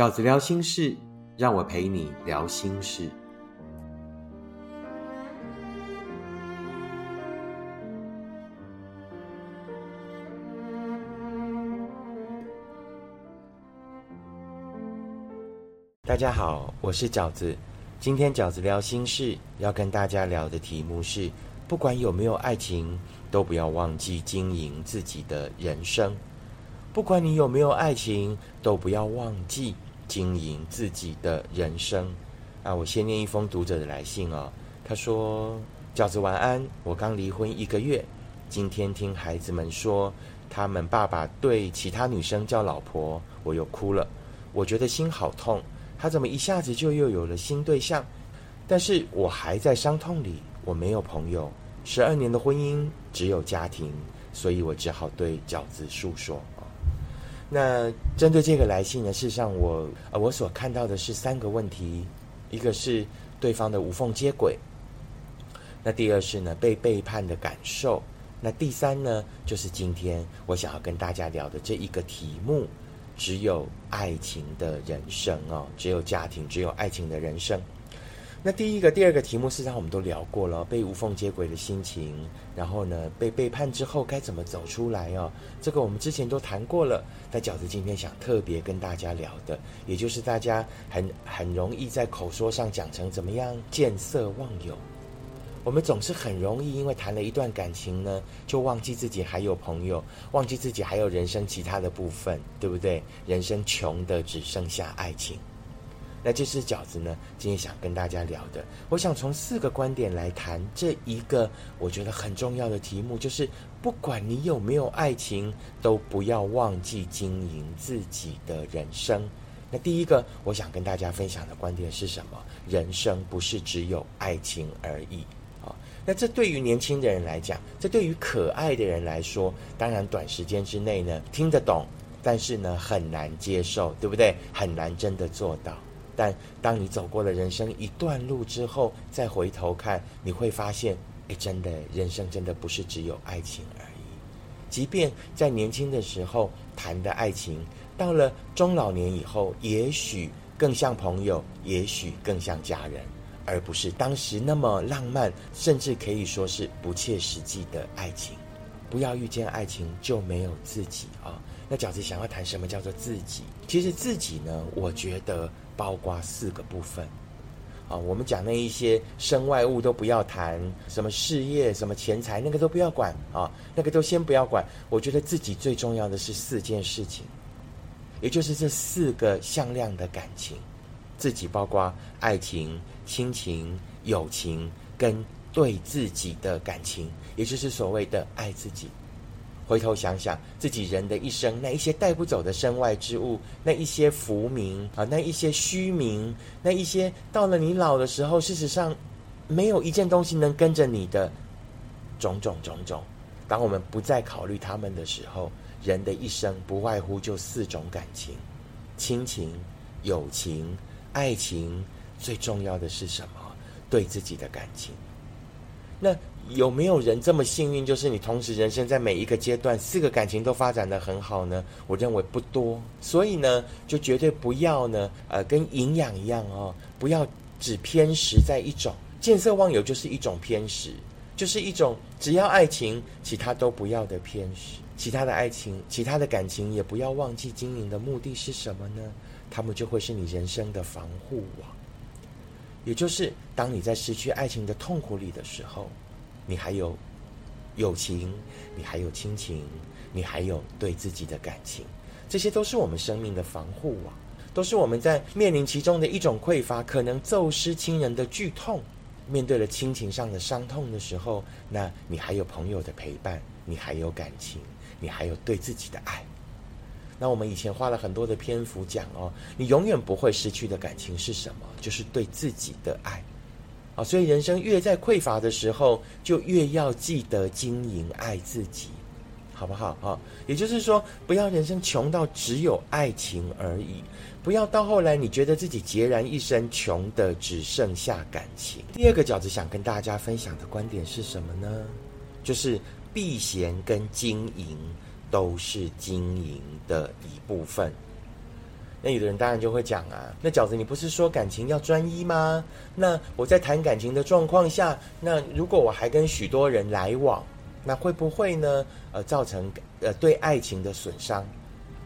饺子聊心事，让我陪你聊心事。大家好，我是饺子。今天饺子聊心事，要跟大家聊的题目是：不管有没有爱情，都不要忘记经营自己的人生。不管你有没有爱情，都不要忘记经营自己的人生。啊，我先念一封读者的来信哦。他说：“饺子晚安，我刚离婚一个月，今天听孩子们说他们爸爸对其他女生叫老婆，我又哭了。我觉得心好痛，他怎么一下子就又有了新对象？但是我还在伤痛里，我没有朋友，十二年的婚姻只有家庭，所以我只好对饺子诉说。”那针对这个来信呢，事实上我呃我所看到的是三个问题，一个是对方的无缝接轨，那第二是呢被背叛的感受，那第三呢就是今天我想要跟大家聊的这一个题目，只有爱情的人生哦，只有家庭，只有爱情的人生。那第一个、第二个题目，事实上我们都聊过了，被无缝接轨的心情，然后呢，被背叛之后该怎么走出来哦？这个我们之前都谈过了。但饺子今天想特别跟大家聊的，也就是大家很很容易在口说上讲成怎么样见色忘友。我们总是很容易因为谈了一段感情呢，就忘记自己还有朋友，忘记自己还有人生其他的部分，对不对？人生穷的只剩下爱情。那这次饺子呢，今天想跟大家聊的。我想从四个观点来谈这一个我觉得很重要的题目，就是不管你有没有爱情，都不要忘记经营自己的人生。那第一个，我想跟大家分享的观点是什么？人生不是只有爱情而已啊。那这对于年轻的人来讲，这对于可爱的人来说，当然短时间之内呢听得懂，但是呢很难接受，对不对？很难真的做到。但当你走过了人生一段路之后，再回头看，你会发现，哎，真的，人生真的不是只有爱情而已。即便在年轻的时候谈的爱情，到了中老年以后，也许更像朋友，也许更像家人，而不是当时那么浪漫，甚至可以说是不切实际的爱情。不要遇见爱情就没有自己啊！那饺子想要谈什么叫做自己？其实自己呢，我觉得。包括四个部分，啊，我们讲那一些身外物都不要谈，什么事业、什么钱财，那个都不要管啊，那个都先不要管。我觉得自己最重要的是四件事情，也就是这四个向量的感情，自己包括爱情、亲情、友情跟对自己的感情，也就是所谓的爱自己。回头想想自己人的一生，那一些带不走的身外之物，那一些浮名啊，那一些虚名，那一些到了你老的时候，事实上没有一件东西能跟着你的种种种种。当我们不再考虑他们的时候，人的一生不外乎就四种感情：亲情、友情、爱情。最重要的是什么？对自己的感情。那。有没有人这么幸运？就是你同时人生在每一个阶段，四个感情都发展的很好呢？我认为不多，所以呢，就绝对不要呢，呃，跟营养一样哦，不要只偏食在一种。见色忘友就是一种偏食，就是一种只要爱情，其他都不要的偏食。其他的爱情，其他的感情也不要忘记经营的目的是什么呢？他们就会是你人生的防护网，也就是当你在失去爱情的痛苦里的时候。你还有友情，你还有亲情，你还有对自己的感情，这些都是我们生命的防护网，都是我们在面临其中的一种匮乏，可能骤失亲人的剧痛，面对了亲情上的伤痛的时候，那你还有朋友的陪伴，你还有感情，你还有对自己的爱。那我们以前花了很多的篇幅讲哦，你永远不会失去的感情是什么？就是对自己的爱。啊，所以人生越在匮乏的时候，就越要记得经营爱自己，好不好？啊，也就是说，不要人生穷到只有爱情而已，不要到后来你觉得自己孑然一身，穷的只剩下感情。第二个饺子想跟大家分享的观点是什么呢？就是避嫌跟经营都是经营的一部分。那有的人当然就会讲啊，那饺子你不是说感情要专一吗？那我在谈感情的状况下，那如果我还跟许多人来往，那会不会呢？呃，造成呃对爱情的损伤？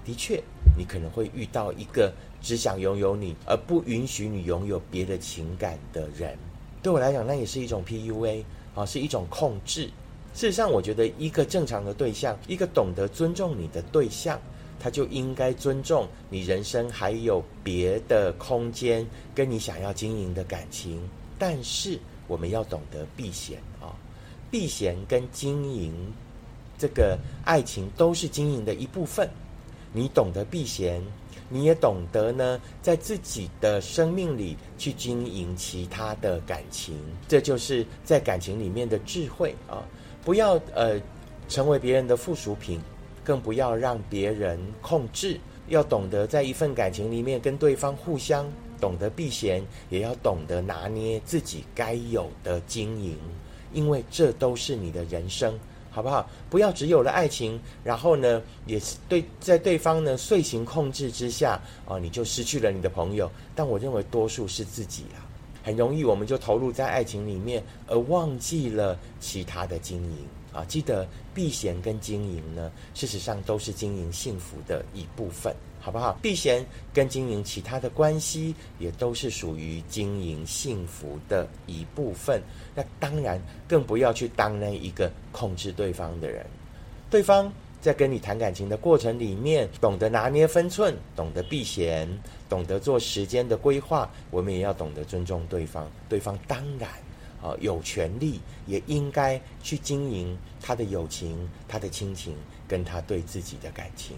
的确，你可能会遇到一个只想拥有你，而不允许你拥有别的情感的人。对我来讲，那也是一种 PUA 啊，是一种控制。事实上，我觉得一个正常的对象，一个懂得尊重你的对象。他就应该尊重你人生还有别的空间跟你想要经营的感情，但是我们要懂得避嫌啊，避嫌跟经营这个爱情都是经营的一部分。你懂得避嫌，你也懂得呢，在自己的生命里去经营其他的感情，这就是在感情里面的智慧啊！不要呃成为别人的附属品。更不要让别人控制，要懂得在一份感情里面跟对方互相懂得避嫌，也要懂得拿捏自己该有的经营，因为这都是你的人生，好不好？不要只有了爱情，然后呢，也是对在对方呢遂行控制之下，哦，你就失去了你的朋友。但我认为多数是自己啊，很容易我们就投入在爱情里面，而忘记了其他的经营。啊，记得避嫌跟经营呢，事实上都是经营幸福的一部分，好不好？避嫌跟经营其他的关系，也都是属于经营幸福的一部分。那当然，更不要去当那一个控制对方的人。对方在跟你谈感情的过程里面，懂得拿捏分寸，懂得避嫌，懂得做时间的规划，我们也要懂得尊重对方。对方当然。啊，有权利也应该去经营他的友情、他的亲情，跟他对自己的感情。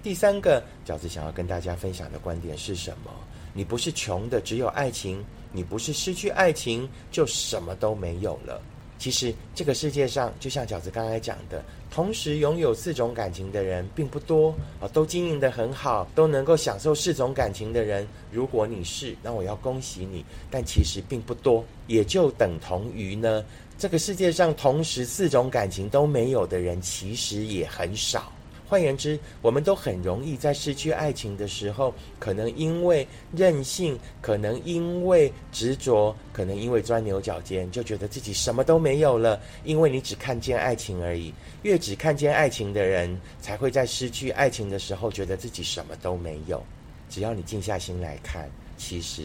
第三个饺子想要跟大家分享的观点是什么？你不是穷的，只有爱情；你不是失去爱情，就什么都没有了。其实这个世界上，就像饺子刚才讲的，同时拥有四种感情的人并不多啊，都经营得很好，都能够享受四种感情的人。如果你是，那我要恭喜你，但其实并不多，也就等同于呢，这个世界上同时四种感情都没有的人，其实也很少。换言之，我们都很容易在失去爱情的时候，可能因为任性，可能因为执着，可能因为钻牛角尖，就觉得自己什么都没有了。因为你只看见爱情而已，越只看见爱情的人，才会在失去爱情的时候，觉得自己什么都没有。只要你静下心来看，其实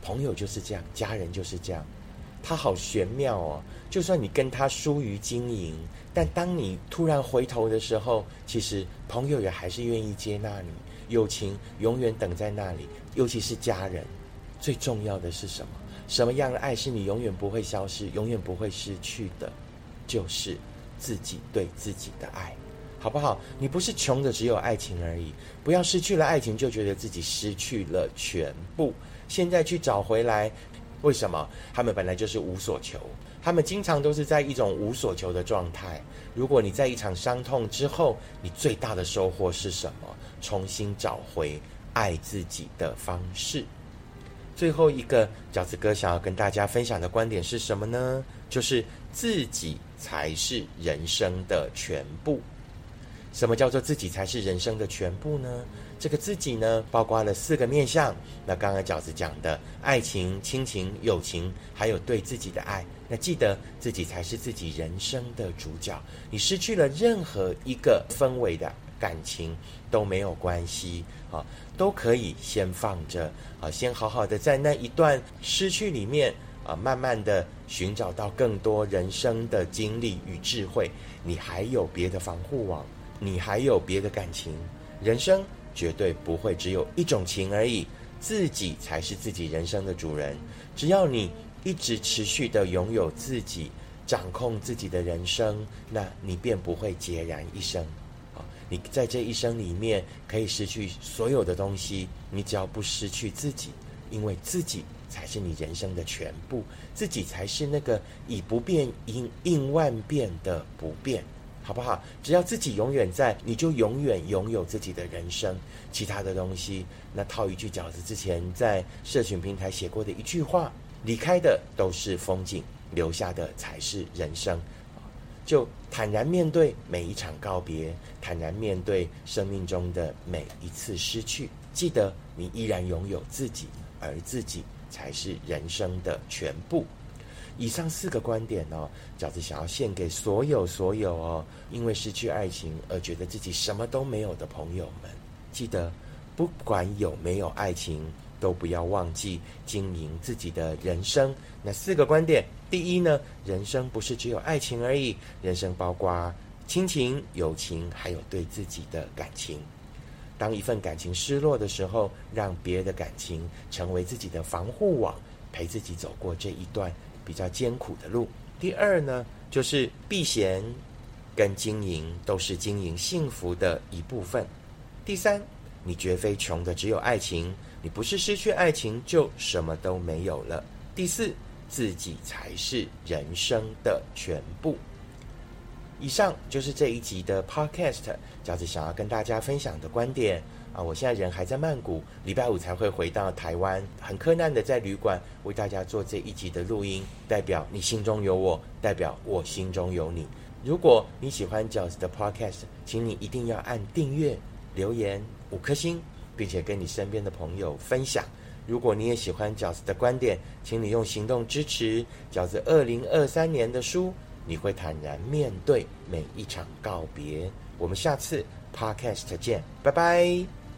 朋友就是这样，家人就是这样。他好玄妙哦！就算你跟他疏于经营，但当你突然回头的时候，其实朋友也还是愿意接纳你，友情永远等在那里。尤其是家人，最重要的是什么？什么样的爱是你永远不会消失、永远不会失去的？就是自己对自己的爱，好不好？你不是穷的只有爱情而已，不要失去了爱情就觉得自己失去了全部。现在去找回来。为什么他们本来就是无所求？他们经常都是在一种无所求的状态。如果你在一场伤痛之后，你最大的收获是什么？重新找回爱自己的方式。最后一个饺子哥想要跟大家分享的观点是什么呢？就是自己才是人生的全部。什么叫做自己才是人生的全部呢？这个自己呢，包括了四个面相。那刚刚饺子讲的爱情、亲情、友情，还有对自己的爱。那记得自己才是自己人生的主角。你失去了任何一个氛围的感情都没有关系啊，都可以先放着啊，先好好的在那一段失去里面啊，慢慢的寻找到更多人生的经历与智慧。你还有别的防护网，你还有别的感情，人生。绝对不会只有一种情而已，自己才是自己人生的主人。只要你一直持续的拥有自己，掌控自己的人生，那你便不会孑然一身。啊，你在这一生里面可以失去所有的东西，你只要不失去自己，因为自己才是你人生的全部，自己才是那个以不变应应万变的不变。好不好？只要自己永远在，你就永远拥有自己的人生。其他的东西，那套一句饺子之前在社群平台写过的一句话：离开的都是风景，留下的才是人生。就坦然面对每一场告别，坦然面对生命中的每一次失去。记得，你依然拥有自己，而自己才是人生的全部。以上四个观点哦，饺子想要献给所有所有哦，因为失去爱情而觉得自己什么都没有的朋友们。记得，不管有没有爱情，都不要忘记经营自己的人生。那四个观点，第一呢，人生不是只有爱情而已，人生包括亲情、友情，还有对自己的感情。当一份感情失落的时候，让别的感情成为自己的防护网，陪自己走过这一段比较艰苦的路。第二呢，就是避嫌跟经营都是经营幸福的一部分。第三，你绝非穷的只有爱情，你不是失去爱情就什么都没有了。第四，自己才是人生的全部。以上就是这一集的 Podcast，饺子想要跟大家分享的观点啊！我现在人还在曼谷，礼拜五才会回到台湾，很困难的在旅馆为大家做这一集的录音。代表你心中有我，代表我心中有你。如果你喜欢饺子的 Podcast，请你一定要按订阅、留言五颗星，并且跟你身边的朋友分享。如果你也喜欢饺子的观点，请你用行动支持饺子二零二三年的书。你会坦然面对每一场告别。我们下次 podcast 见，拜拜。